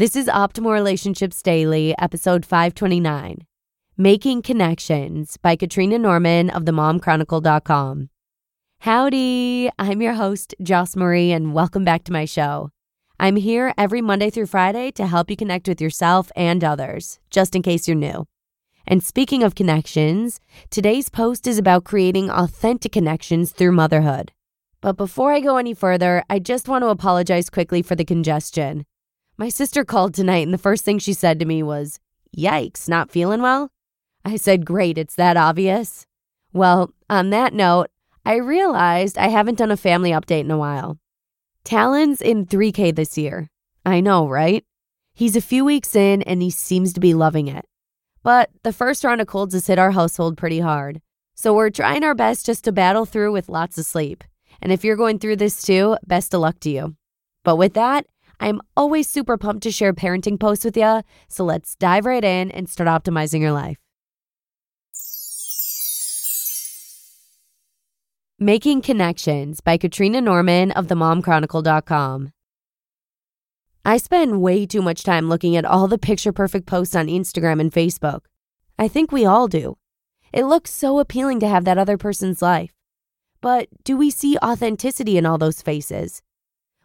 This is Optimal Relationships Daily, episode 529 Making Connections by Katrina Norman of themomchronicle.com. Howdy, I'm your host, Joss Marie, and welcome back to my show. I'm here every Monday through Friday to help you connect with yourself and others, just in case you're new. And speaking of connections, today's post is about creating authentic connections through motherhood. But before I go any further, I just want to apologize quickly for the congestion. My sister called tonight, and the first thing she said to me was, Yikes, not feeling well? I said, Great, it's that obvious. Well, on that note, I realized I haven't done a family update in a while. Talon's in 3K this year. I know, right? He's a few weeks in and he seems to be loving it. But the first round of colds has hit our household pretty hard. So we're trying our best just to battle through with lots of sleep. And if you're going through this too, best of luck to you. But with that, I'm always super pumped to share parenting posts with you. So let's dive right in and start optimizing your life. Making Connections by Katrina Norman of themomchronicle.com. I spend way too much time looking at all the picture perfect posts on Instagram and Facebook. I think we all do. It looks so appealing to have that other person's life. But do we see authenticity in all those faces?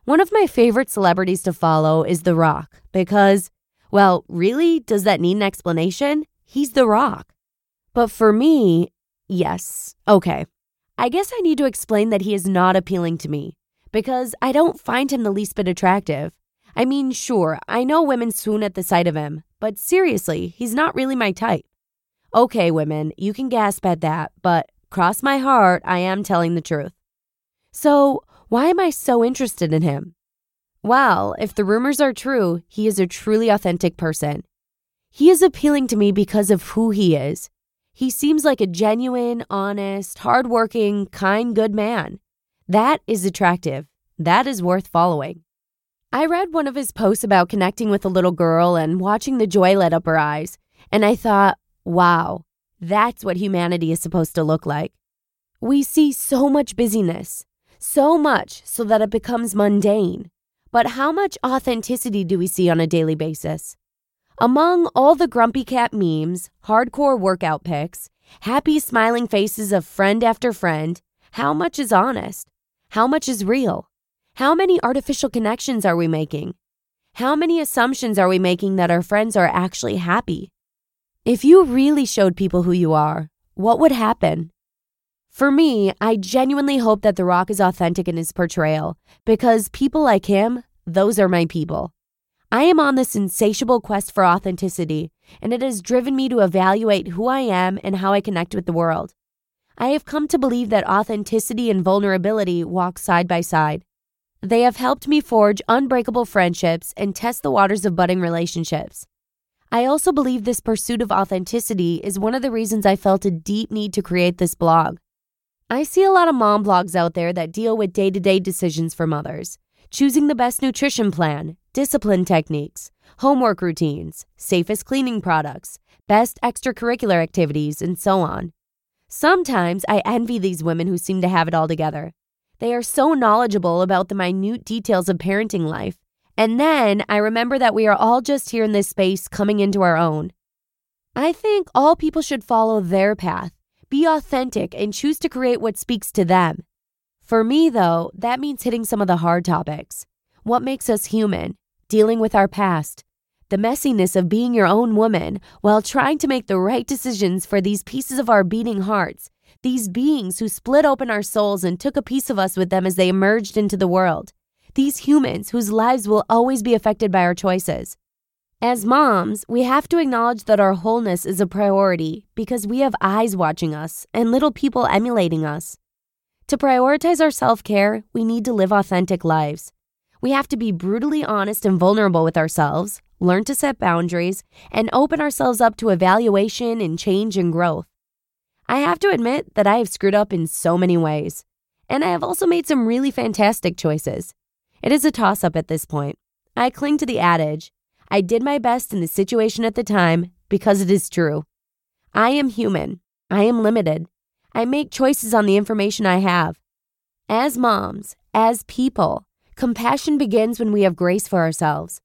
One of my favorite celebrities to follow is The Rock because, well, really, does that need an explanation? He's The Rock. But for me, yes, okay. I guess I need to explain that he is not appealing to me because I don't find him the least bit attractive. I mean, sure, I know women swoon at the sight of him, but seriously, he's not really my type. Okay, women, you can gasp at that, but cross my heart, I am telling the truth. So, why am I so interested in him? Well, if the rumors are true, he is a truly authentic person. He is appealing to me because of who he is. He seems like a genuine, honest, hardworking, kind, good man. That is attractive. That is worth following. I read one of his posts about connecting with a little girl and watching the joy light up her eyes, and I thought, wow, that's what humanity is supposed to look like. We see so much busyness, so much so that it becomes mundane. But how much authenticity do we see on a daily basis? Among all the grumpy cat memes, hardcore workout pics, happy smiling faces of friend after friend, how much is honest? How much is real? How many artificial connections are we making? How many assumptions are we making that our friends are actually happy? If you really showed people who you are, what would happen? For me, I genuinely hope that The Rock is authentic in his portrayal because people like him, those are my people. I am on this insatiable quest for authenticity, and it has driven me to evaluate who I am and how I connect with the world. I have come to believe that authenticity and vulnerability walk side by side. They have helped me forge unbreakable friendships and test the waters of budding relationships. I also believe this pursuit of authenticity is one of the reasons I felt a deep need to create this blog. I see a lot of mom blogs out there that deal with day to day decisions for mothers, choosing the best nutrition plan, discipline techniques, homework routines, safest cleaning products, best extracurricular activities, and so on. Sometimes I envy these women who seem to have it all together. They are so knowledgeable about the minute details of parenting life. And then I remember that we are all just here in this space coming into our own. I think all people should follow their path, be authentic, and choose to create what speaks to them. For me, though, that means hitting some of the hard topics. What makes us human? dealing with our past, the messiness of being your own woman while trying to make the right decisions for these pieces of our beating hearts, these beings who split open our souls and took a piece of us with them as they emerged into the world, these humans whose lives will always be affected by our choices. As moms, we have to acknowledge that our wholeness is a priority because we have eyes watching us and little people emulating us. To prioritize our self care, we need to live authentic lives. We have to be brutally honest and vulnerable with ourselves, learn to set boundaries, and open ourselves up to evaluation and change and growth. I have to admit that I have screwed up in so many ways, and I have also made some really fantastic choices. It is a toss up at this point. I cling to the adage I did my best in the situation at the time because it is true. I am human. I am limited. I make choices on the information I have. As moms, as people, compassion begins when we have grace for ourselves.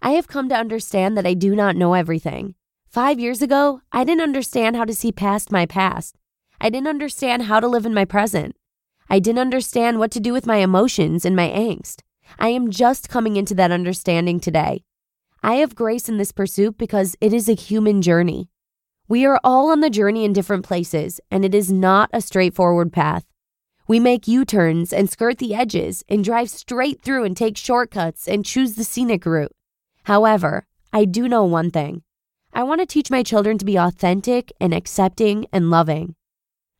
I have come to understand that I do not know everything. Five years ago, I didn't understand how to see past my past. I didn't understand how to live in my present. I didn't understand what to do with my emotions and my angst. I am just coming into that understanding today. I have grace in this pursuit because it is a human journey. We are all on the journey in different places, and it is not a straightforward path. We make U turns and skirt the edges and drive straight through and take shortcuts and choose the scenic route. However, I do know one thing I want to teach my children to be authentic and accepting and loving.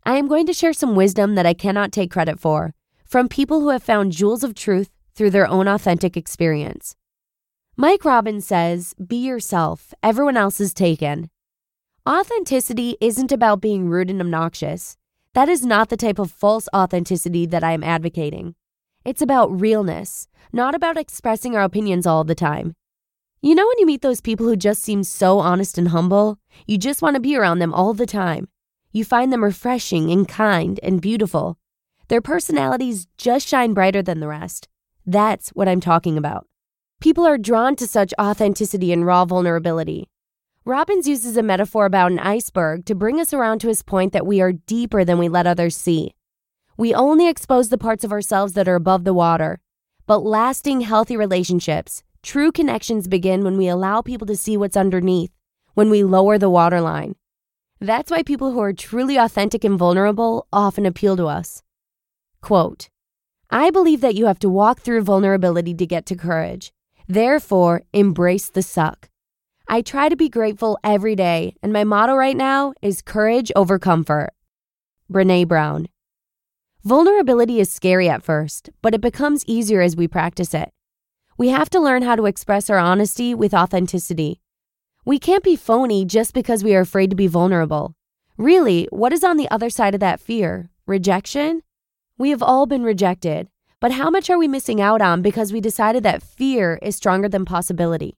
I am going to share some wisdom that I cannot take credit for from people who have found jewels of truth through their own authentic experience. Mike Robbins says, Be yourself, everyone else is taken. Authenticity isn't about being rude and obnoxious. That is not the type of false authenticity that I am advocating. It's about realness, not about expressing our opinions all the time. You know, when you meet those people who just seem so honest and humble, you just want to be around them all the time. You find them refreshing and kind and beautiful. Their personalities just shine brighter than the rest. That's what I'm talking about. People are drawn to such authenticity and raw vulnerability. Robbins uses a metaphor about an iceberg to bring us around to his point that we are deeper than we let others see. We only expose the parts of ourselves that are above the water. But lasting, healthy relationships, true connections begin when we allow people to see what's underneath, when we lower the waterline. That's why people who are truly authentic and vulnerable often appeal to us. Quote I believe that you have to walk through vulnerability to get to courage. Therefore, embrace the suck. I try to be grateful every day, and my motto right now is courage over comfort. Brene Brown. Vulnerability is scary at first, but it becomes easier as we practice it. We have to learn how to express our honesty with authenticity. We can't be phony just because we are afraid to be vulnerable. Really, what is on the other side of that fear? Rejection? We have all been rejected. But how much are we missing out on because we decided that fear is stronger than possibility?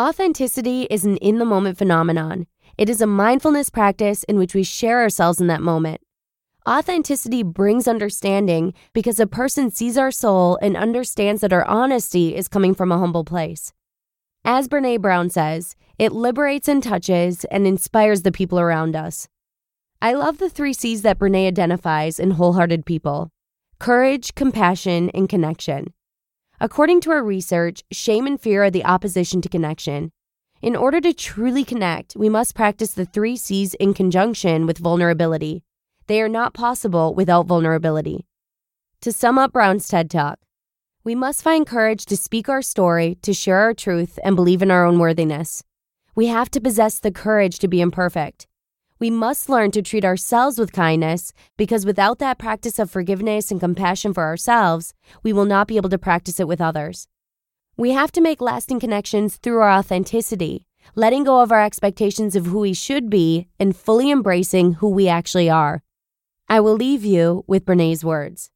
Authenticity is an in the moment phenomenon. It is a mindfulness practice in which we share ourselves in that moment. Authenticity brings understanding because a person sees our soul and understands that our honesty is coming from a humble place. As Brene Brown says, it liberates and touches and inspires the people around us. I love the three C's that Brene identifies in wholehearted people courage, compassion, and connection. According to our research, shame and fear are the opposition to connection. In order to truly connect, we must practice the three C's in conjunction with vulnerability. They are not possible without vulnerability. To sum up Brown's TED Talk, we must find courage to speak our story, to share our truth, and believe in our own worthiness. We have to possess the courage to be imperfect. We must learn to treat ourselves with kindness because without that practice of forgiveness and compassion for ourselves, we will not be able to practice it with others. We have to make lasting connections through our authenticity, letting go of our expectations of who we should be and fully embracing who we actually are. I will leave you with Brene's words.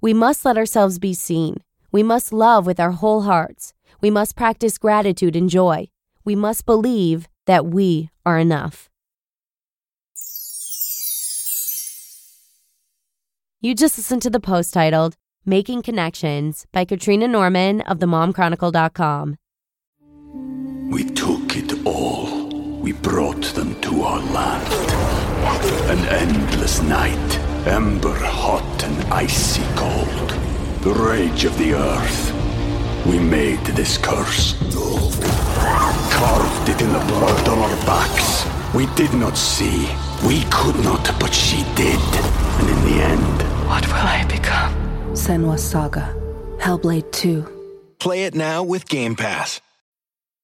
We must let ourselves be seen. We must love with our whole hearts. We must practice gratitude and joy. We must believe that we are enough. You just listened to the post titled Making Connections by Katrina Norman of themomchronicle.com. We took it all. We brought them to our land. An endless night, ember hot and icy cold. The rage of the earth. we made this curse. Carved it in the blood on our backs. We did not see. We could not, but she did. And in the end, What will I become? Senua's Saga. Hellblade 2. Play it now with Game Pass.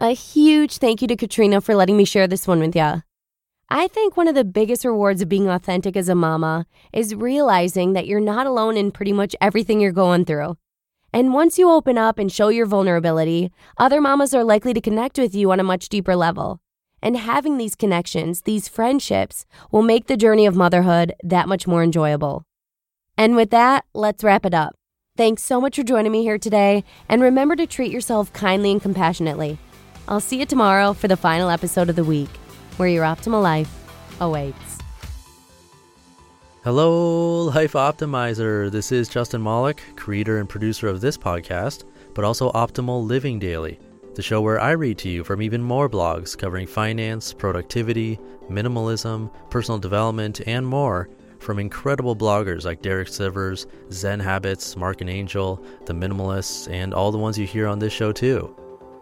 A huge thank you to Katrina for letting me share this one with ya. I think one of the biggest rewards of being authentic as a mama is realizing that you're not alone in pretty much everything you're going through. And once you open up and show your vulnerability, other mamas are likely to connect with you on a much deeper level. And having these connections, these friendships, will make the journey of motherhood that much more enjoyable. And with that, let's wrap it up. Thanks so much for joining me here today, and remember to treat yourself kindly and compassionately. I'll see you tomorrow for the final episode of the week, where your optimal life awaits. Hello, Life Optimizer. This is Justin Malik, creator and producer of this podcast, but also Optimal Living Daily, the show where I read to you from even more blogs covering finance, productivity, minimalism, personal development, and more from incredible bloggers like Derek Sivers, Zen Habits, Mark and Angel, The Minimalists, and all the ones you hear on this show too.